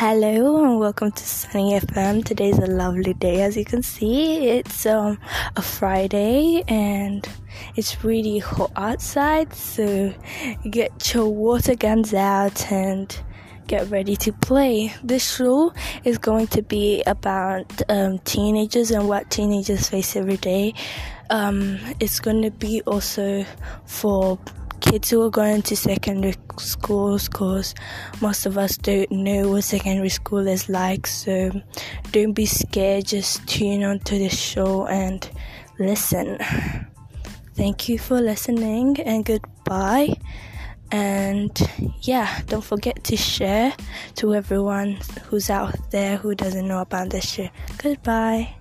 Hello and welcome to Sunny FM. Today's a lovely day, as you can see. It's um, a Friday and it's really hot outside, so get your water guns out and get ready to play. This show is going to be about um, teenagers and what teenagers face every day. Um, it's going to be also for kids who are going to secondary schools because most of us don't know what secondary school is like. So don't be scared, just tune on to the show and listen. Thank you for listening and goodbye. And yeah, don't forget to share to everyone who's out there who doesn't know about this show. Goodbye.